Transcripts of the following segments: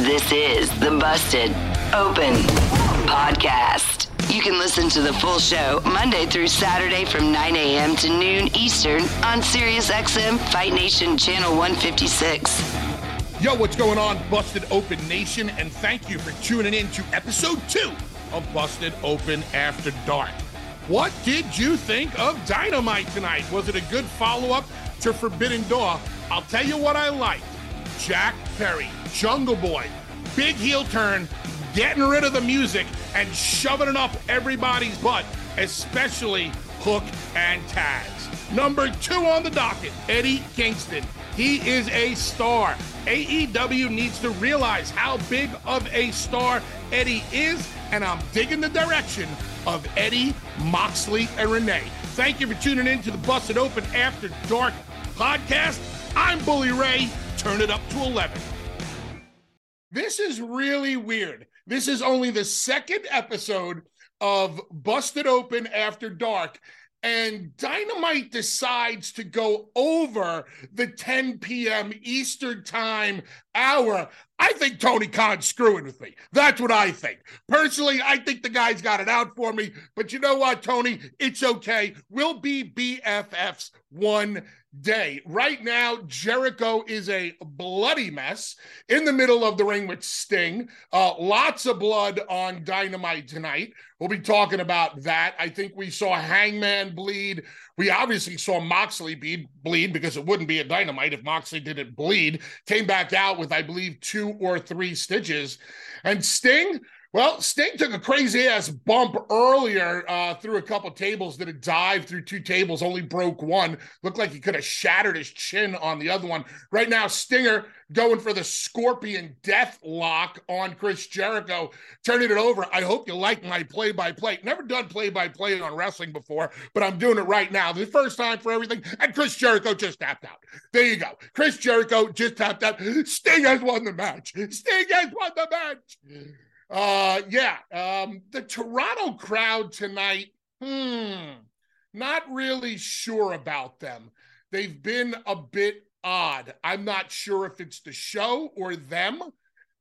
This is the Busted Open Podcast. You can listen to the full show Monday through Saturday from 9 a.m. to noon Eastern on SiriusXM Fight Nation Channel 156. Yo, what's going on, Busted Open Nation? And thank you for tuning in to episode two of Busted Open After Dark. What did you think of Dynamite tonight? Was it a good follow up to Forbidden Door? I'll tell you what I liked. Jack Perry, Jungle Boy, big heel turn, getting rid of the music and shoving it up everybody's butt, especially Hook and Taz. Number two on the docket, Eddie Kingston. He is a star. AEW needs to realize how big of a star Eddie is, and I'm digging the direction of Eddie, Moxley, and Renee. Thank you for tuning in to the Busted Open After Dark podcast. I'm Bully Ray turn it up to 11. This is really weird. This is only the second episode of Busted Open After Dark, and Dynamite decides to go over the 10 p.m. Eastern Time hour. I think Tony Khan's screwing with me. That's what I think. Personally, I think the guy's got it out for me. But you know what, Tony? It's okay. We'll be BFFs one day. Right now, Jericho is a bloody mess in the middle of the ring with Sting. Uh, lots of blood on Dynamite tonight. We'll be talking about that. I think we saw Hangman bleed. We obviously saw Moxley bleed, bleed because it wouldn't be a Dynamite if Moxley didn't bleed. Came back out with, I believe, two or three stitches. And Sting, well, Sting took a crazy ass bump earlier uh, through a couple tables, did a dive through two tables, only broke one. Looked like he could have shattered his chin on the other one. Right now, Stinger going for the scorpion death lock on Chris Jericho, turning it over. I hope you like my play by play. Never done play by play on wrestling before, but I'm doing it right now. The first time for everything. And Chris Jericho just tapped out. There you go. Chris Jericho just tapped out. Sting has won the match. Sting has won the match. Uh, yeah. Um, the Toronto crowd tonight, hmm, not really sure about them. They've been a bit odd. I'm not sure if it's the show or them.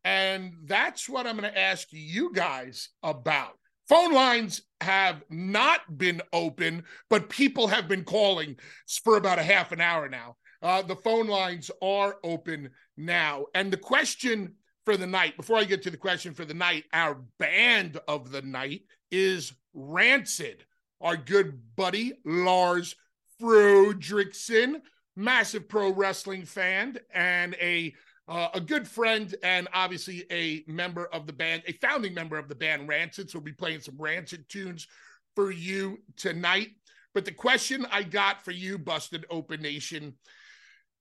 And that's what I'm going to ask you guys about. Phone lines have not been open, but people have been calling for about a half an hour now. Uh, the phone lines are open now. And the question for the night, before I get to the question for the night, our band of the night is Rancid. Our good buddy Lars Frederiksen, massive pro wrestling fan and a uh, a good friend and obviously a member of the band, a founding member of the band Rancid. So we'll be playing some Rancid tunes for you tonight. But the question I got for you, Busted Open Nation,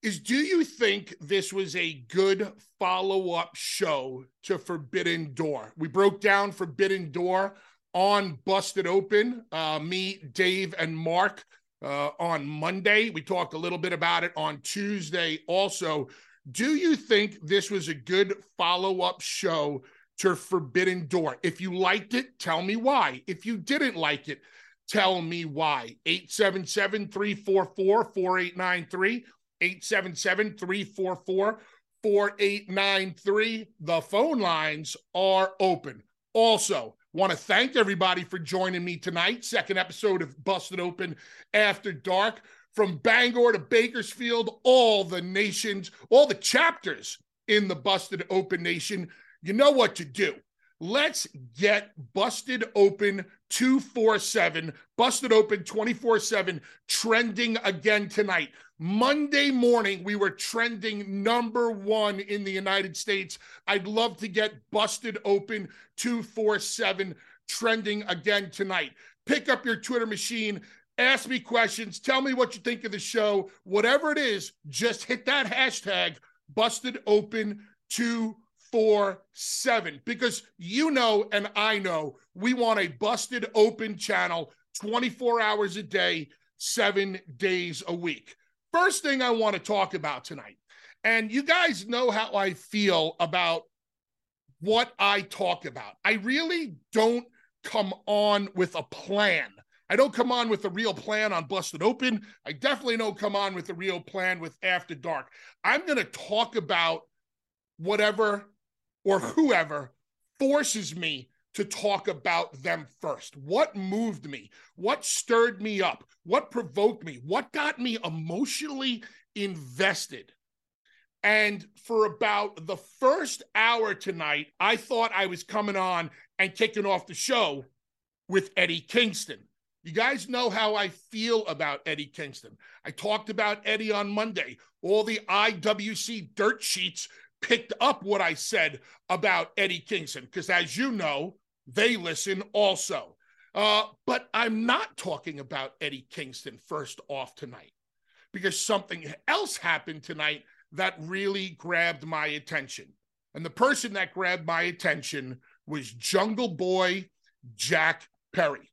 is do you think this was a good follow-up show to Forbidden Door? We broke down Forbidden Door on Busted Open. Uh, me, Dave, and Mark uh, on Monday. We talked a little bit about it on Tuesday also. Do you think this was a good follow-up show to Forbidden Door? If you liked it, tell me why. If you didn't like it, tell me why. 877 344 4893. 877 344 4893. The phone lines are open. Also, want to thank everybody for joining me tonight. Second episode of Busted Open After Dark. From Bangor to Bakersfield, all the nations, all the chapters in the Busted Open Nation, you know what to do. Let's get Busted Open 247, Busted Open 24 7, trending again tonight. Monday morning, we were trending number one in the United States. I'd love to get Busted Open 247 trending again tonight. Pick up your Twitter machine, ask me questions, tell me what you think of the show. Whatever it is, just hit that hashtag Busted Open 247 because you know and I know we want a busted open channel 24 hours a day, seven days a week. First thing I want to talk about tonight, and you guys know how I feel about what I talk about. I really don't come on with a plan. I don't come on with a real plan on Busted Open. I definitely don't come on with a real plan with After Dark. I'm going to talk about whatever or whoever forces me to talk about them first. What moved me? What stirred me up? What provoked me? What got me emotionally invested? And for about the first hour tonight, I thought I was coming on and kicking off the show with Eddie Kingston. You guys know how I feel about Eddie Kingston. I talked about Eddie on Monday. All the IWC dirt sheets picked up what I said about Eddie Kingston, because as you know, they listen also. Uh, but I'm not talking about Eddie Kingston first off tonight, because something else happened tonight that really grabbed my attention. And the person that grabbed my attention was Jungle Boy Jack Perry.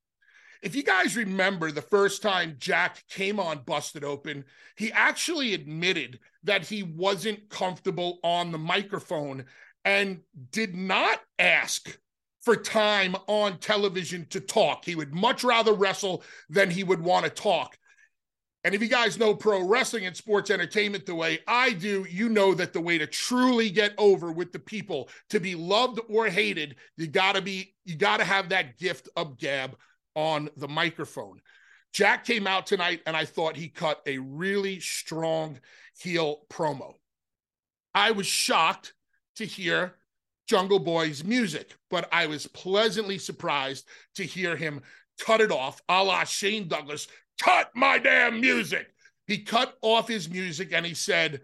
If you guys remember the first time Jack came on Busted Open, he actually admitted that he wasn't comfortable on the microphone and did not ask for time on television to talk. He would much rather wrestle than he would want to talk. And if you guys know pro wrestling and sports entertainment the way I do, you know that the way to truly get over with the people, to be loved or hated, you got to be you got to have that gift of gab on the microphone. Jack came out tonight and I thought he cut a really strong heel promo. I was shocked to hear Jungle Boy's music, but I was pleasantly surprised to hear him cut it off a la Shane Douglas. Cut my damn music. He cut off his music and he said,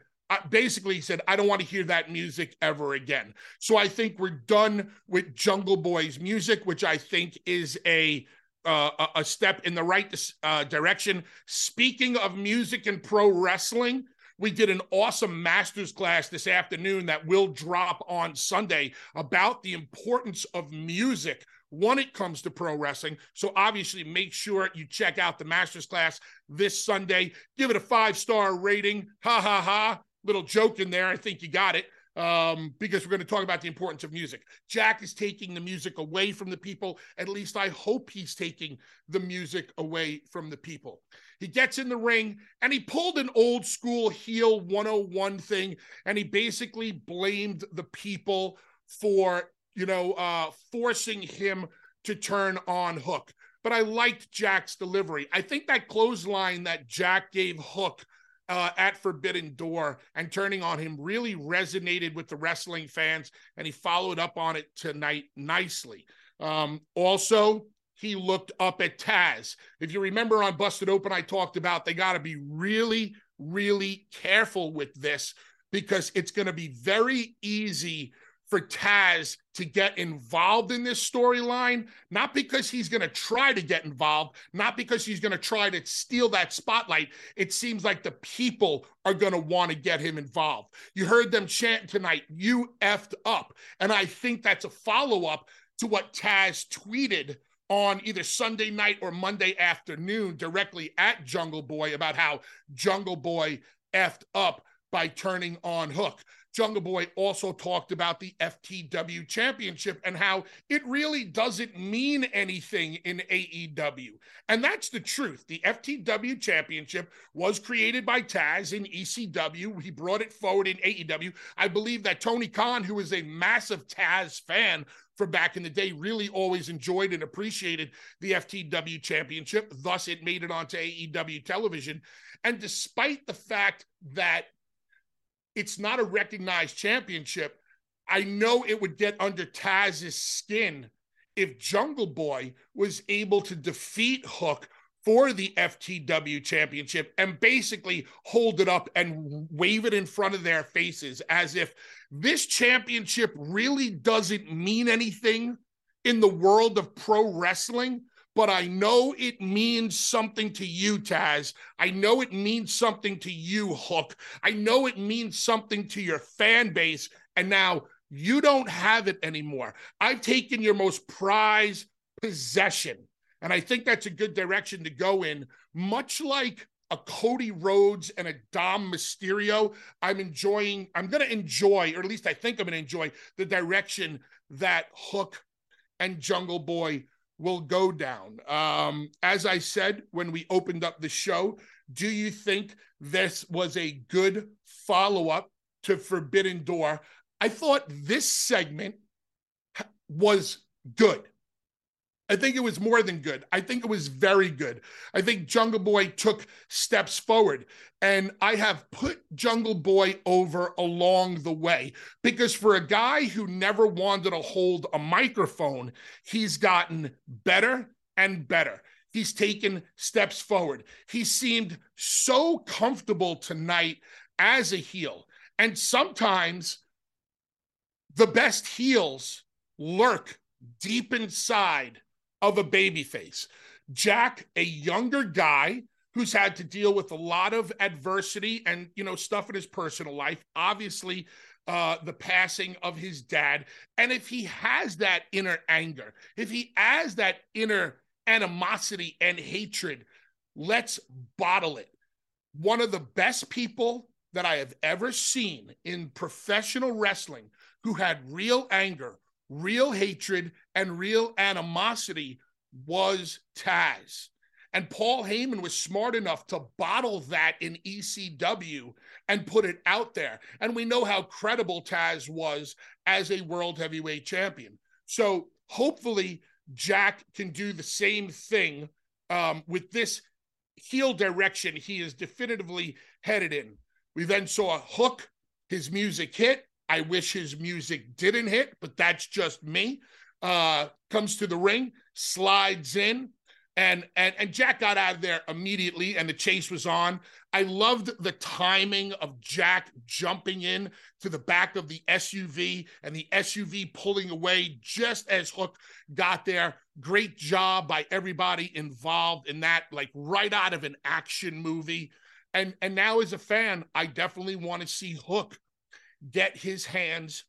basically he said i don't want to hear that music ever again so i think we're done with jungle boy's music which i think is a uh, a step in the right uh, direction. Speaking of music and pro wrestling, we did an awesome master's class this afternoon that will drop on Sunday about the importance of music when it comes to pro wrestling. So obviously, make sure you check out the master's class this Sunday. Give it a five star rating. Ha ha ha. Little joke in there. I think you got it um, because we're going to talk about the importance of music. Jack is taking the music away from the people. At least I hope he's taking the music away from the people. He gets in the ring and he pulled an old school heel 101 thing and he basically blamed the people for, you know, uh, forcing him to turn on Hook. But I liked Jack's delivery. I think that clothesline that Jack gave Hook uh, at Forbidden Door and turning on him really resonated with the wrestling fans, and he followed up on it tonight nicely. Um, also, he looked up at Taz. If you remember on Busted Open, I talked about they got to be really, really careful with this because it's going to be very easy for Taz to get involved in this storyline, not because he's going to try to get involved, not because he's going to try to steal that spotlight. It seems like the people are going to want to get him involved. You heard them chant tonight, you effed up. And I think that's a follow up to what Taz tweeted on either Sunday night or Monday afternoon directly at Jungle Boy about how Jungle Boy effed up by turning on Hook. Jungle Boy also talked about the FTW championship and how it really doesn't mean anything in AEW. And that's the truth. The FTW championship was created by Taz in ECW. He brought it forward in AEW. I believe that Tony Khan, who is a massive Taz fan, from back in the day really always enjoyed and appreciated the FTW championship. Thus, it made it onto AEW television. And despite the fact that it's not a recognized championship. I know it would get under Taz's skin if Jungle Boy was able to defeat Hook for the FTW championship and basically hold it up and wave it in front of their faces as if this championship really doesn't mean anything in the world of pro wrestling. But I know it means something to you, Taz. I know it means something to you, Hook. I know it means something to your fan base. And now you don't have it anymore. I've taken your most prized possession. And I think that's a good direction to go in, much like a Cody Rhodes and a Dom Mysterio. I'm enjoying, I'm going to enjoy, or at least I think I'm going to enjoy the direction that Hook and Jungle Boy will go down. Um, as I said when we opened up the show, do you think this was a good follow up to Forbidden Door? I thought this segment was good. I think it was more than good. I think it was very good. I think Jungle Boy took steps forward. And I have put Jungle Boy over along the way because for a guy who never wanted to hold a microphone, he's gotten better and better. He's taken steps forward. He seemed so comfortable tonight as a heel. And sometimes the best heels lurk deep inside of a baby face. Jack, a younger guy who's had to deal with a lot of adversity and you know stuff in his personal life. Obviously, uh, the passing of his dad, and if he has that inner anger, if he has that inner animosity and hatred, let's bottle it. One of the best people that I have ever seen in professional wrestling who had real anger, real hatred, and real animosity was Taz. And Paul Heyman was smart enough to bottle that in ECW and put it out there. And we know how credible Taz was as a world heavyweight champion. So hopefully, Jack can do the same thing um, with this heel direction he is definitively headed in. We then saw Hook, his music hit. I wish his music didn't hit, but that's just me. Uh, comes to the ring, slides in, and and and Jack got out of there immediately, and the chase was on. I loved the timing of Jack jumping in to the back of the SUV and the SUV pulling away just as Hook got there. Great job by everybody involved in that, like right out of an action movie. And and now as a fan, I definitely want to see Hook get his hands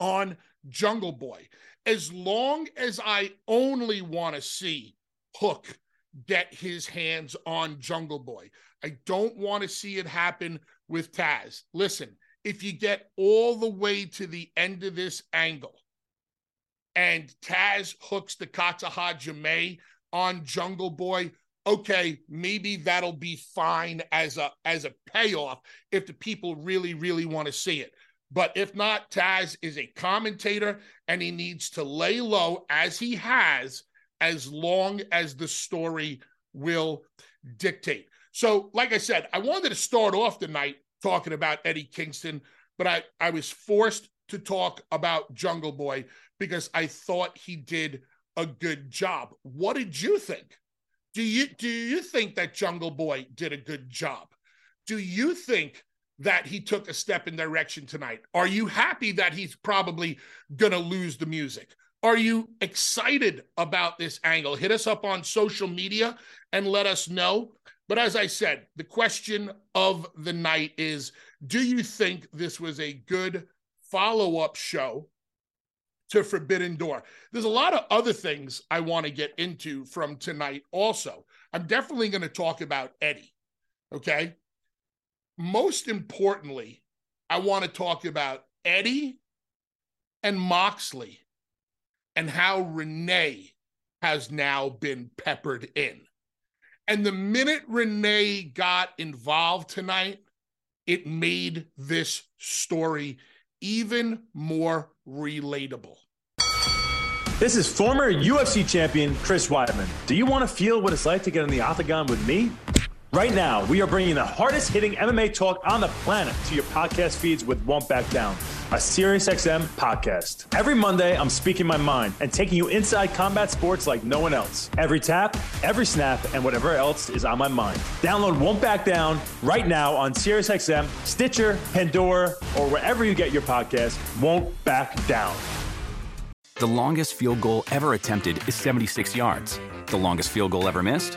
on Jungle Boy. As long as I only want to see Hook get his hands on Jungle Boy, I don't want to see it happen with Taz. Listen, if you get all the way to the end of this angle and Taz hooks the Katahajime on Jungle Boy, okay, maybe that'll be fine as a as a payoff if the people really really want to see it. But if not, Taz is a commentator and he needs to lay low as he has as long as the story will dictate. So, like I said, I wanted to start off the night talking about Eddie Kingston, but I, I was forced to talk about Jungle Boy because I thought he did a good job. What did you think? Do you do you think that Jungle Boy did a good job? Do you think that he took a step in direction tonight? Are you happy that he's probably going to lose the music? Are you excited about this angle? Hit us up on social media and let us know. But as I said, the question of the night is Do you think this was a good follow up show to Forbidden Door. There's a lot of other things I want to get into from tonight also. I'm definitely going to talk about Eddie. Okay. Most importantly, I want to talk about Eddie and Moxley and how Renee has now been peppered in. And the minute Renee got involved tonight, it made this story even more relatable. This is former UFC champion Chris Weidman. Do you want to feel what it's like to get in the octagon with me? Right now, we are bringing the hardest hitting MMA talk on the planet to your podcast feeds with Won't Back Down, a SiriusXM podcast. Every Monday, I'm speaking my mind and taking you inside combat sports like no one else. Every tap, every snap, and whatever else is on my mind. Download Won't Back Down right now on SiriusXM, Stitcher, Pandora, or wherever you get your podcast. Won't Back Down. The longest field goal ever attempted is 76 yards. The longest field goal ever missed?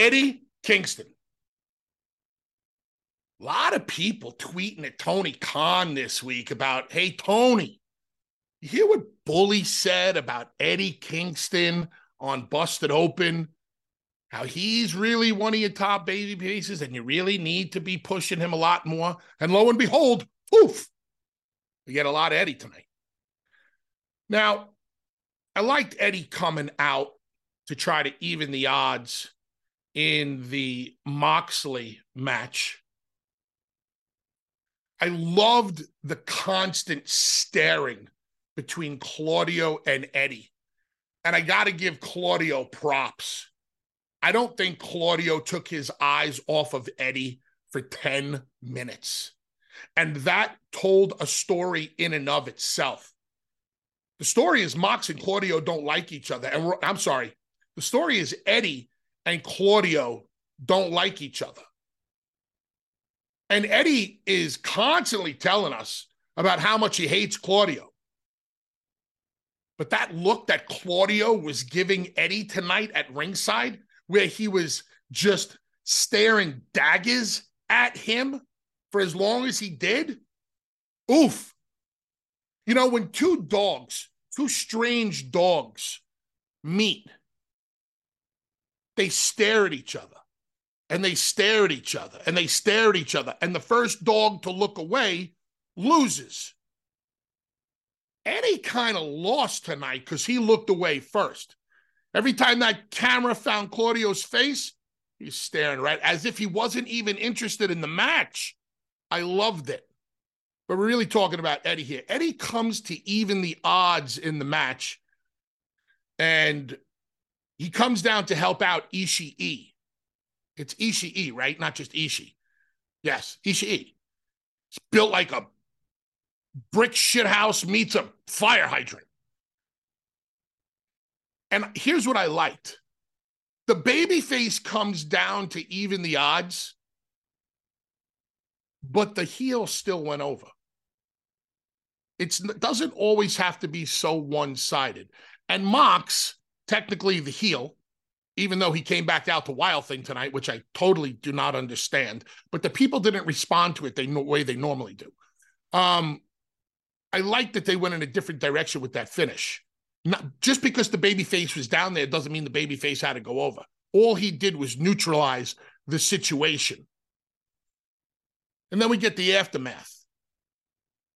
Eddie Kingston. A lot of people tweeting at Tony Khan this week about, hey, Tony, you hear what Bully said about Eddie Kingston on Busted Open? How he's really one of your top baby pieces and you really need to be pushing him a lot more. And lo and behold, poof, we get a lot of Eddie tonight. Now, I liked Eddie coming out to try to even the odds in the Moxley match. I loved the constant staring between Claudio and Eddie. And I got to give Claudio props. I don't think Claudio took his eyes off of Eddie for 10 minutes. And that told a story in and of itself. The story is Mox and Claudio don't like each other. And I'm sorry, the story is Eddie and Claudio don't like each other. And Eddie is constantly telling us about how much he hates Claudio. But that look that Claudio was giving Eddie tonight at ringside, where he was just staring daggers at him for as long as he did, oof. You know, when two dogs, two strange dogs meet, they stare at each other and they stare at each other and they stare at each other. And the first dog to look away loses. Eddie kind of lost tonight because he looked away first. Every time that camera found Claudio's face, he's staring right as if he wasn't even interested in the match. I loved it. But we're really talking about Eddie here. Eddie comes to even the odds in the match. And he comes down to help out Ishii. It's Ishii, right? Not just Ishii. Yes, Ishii. It's built like a brick shithouse meets a fire hydrant. And here's what I liked. The baby face comes down to even the odds, but the heel still went over. It's, it doesn't always have to be so one sided. And Mox technically the heel, even though he came back out to Wild Thing tonight, which I totally do not understand. But the people didn't respond to it the way they normally do. Um, I like that they went in a different direction with that finish. Not just because the baby face was down there doesn't mean the baby face had to go over. All he did was neutralize the situation. And then we get the aftermath.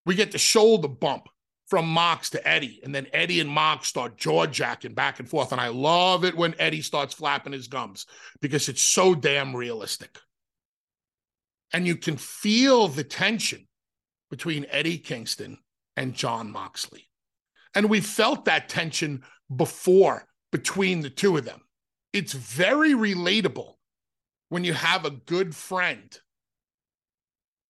We get the shoulder bump from Mox to Eddie, and then Eddie and Mox start jaw jacking back and forth. And I love it when Eddie starts flapping his gums because it's so damn realistic. And you can feel the tension between Eddie Kingston and Jon Moxley. And we felt that tension before between the two of them. It's very relatable when you have a good friend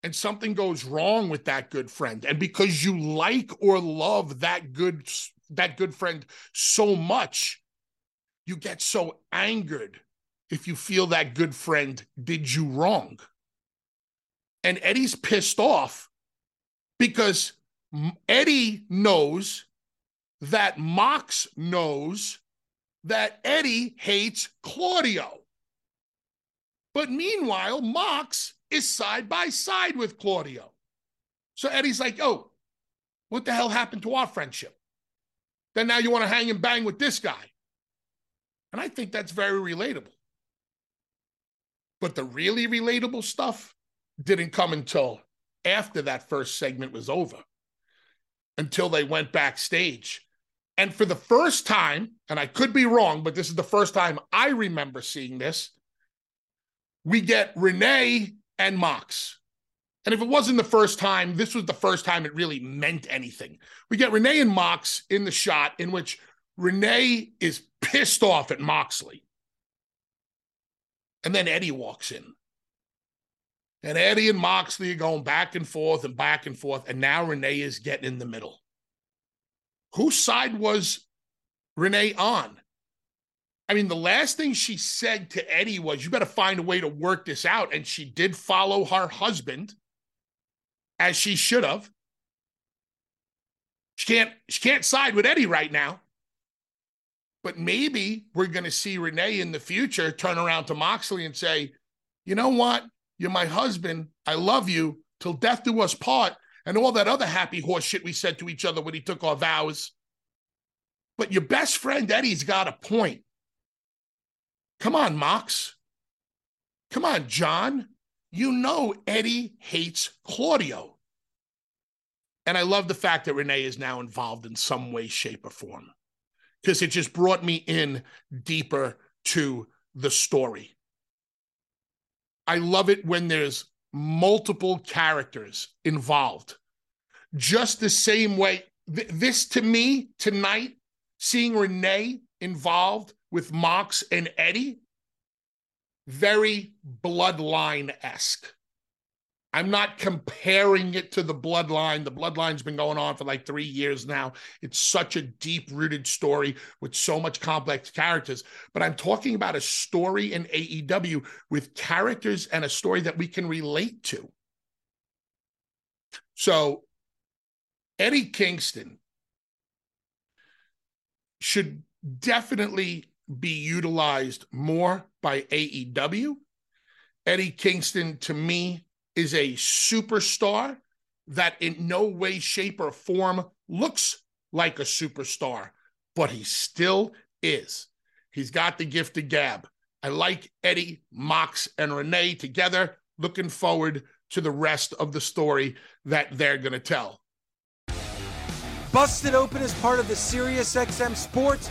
and something goes wrong with that good friend and because you like or love that good that good friend so much you get so angered if you feel that good friend did you wrong and Eddie's pissed off because Eddie knows that Mox knows that Eddie hates Claudio. But meanwhile, Mox is side by side with Claudio. So Eddie's like, oh, what the hell happened to our friendship? Then now you want to hang and bang with this guy. And I think that's very relatable. But the really relatable stuff didn't come until after that first segment was over, until they went backstage. And for the first time, and I could be wrong, but this is the first time I remember seeing this, we get Renee and Mox. And if it wasn't the first time, this was the first time it really meant anything. We get Renee and Mox in the shot in which Renee is pissed off at Moxley. And then Eddie walks in. And Eddie and Moxley are going back and forth and back and forth. And now Renee is getting in the middle. Whose side was Renee on? I mean, the last thing she said to Eddie was, You better find a way to work this out. And she did follow her husband as she should have. She can't, she can't side with Eddie right now. But maybe we're going to see Renee in the future turn around to Moxley and say, You know what? You're my husband. I love you till death do us part. And all that other happy horse shit we said to each other when he took our vows. But your best friend Eddie's got a point. Come on, Mox. Come on, Jon. You know Eddie hates Claudio. And I love the fact that Renee is now involved in some way, shape, or form because it just brought me in deeper to the story. I love it when there's multiple characters involved. Just the same way, th- this to me tonight, seeing Renee involved with Mox and Eddie, very bloodline esque. I'm not comparing it to the bloodline. The bloodline's been going on for like three years now. It's such a deep rooted story with so much complex characters. But I'm talking about a story in AEW with characters and a story that we can relate to. So, Eddie Kingston should definitely be utilized more by AEW. Eddie Kingston, to me, is a superstar that in no way, shape, or form looks like a superstar, but he still is. He's got the gift of gab. I like Eddie, Mox, and Renee together. Looking forward to the rest of the story that they're going to tell. Busted Open is part of the SiriusXM Sports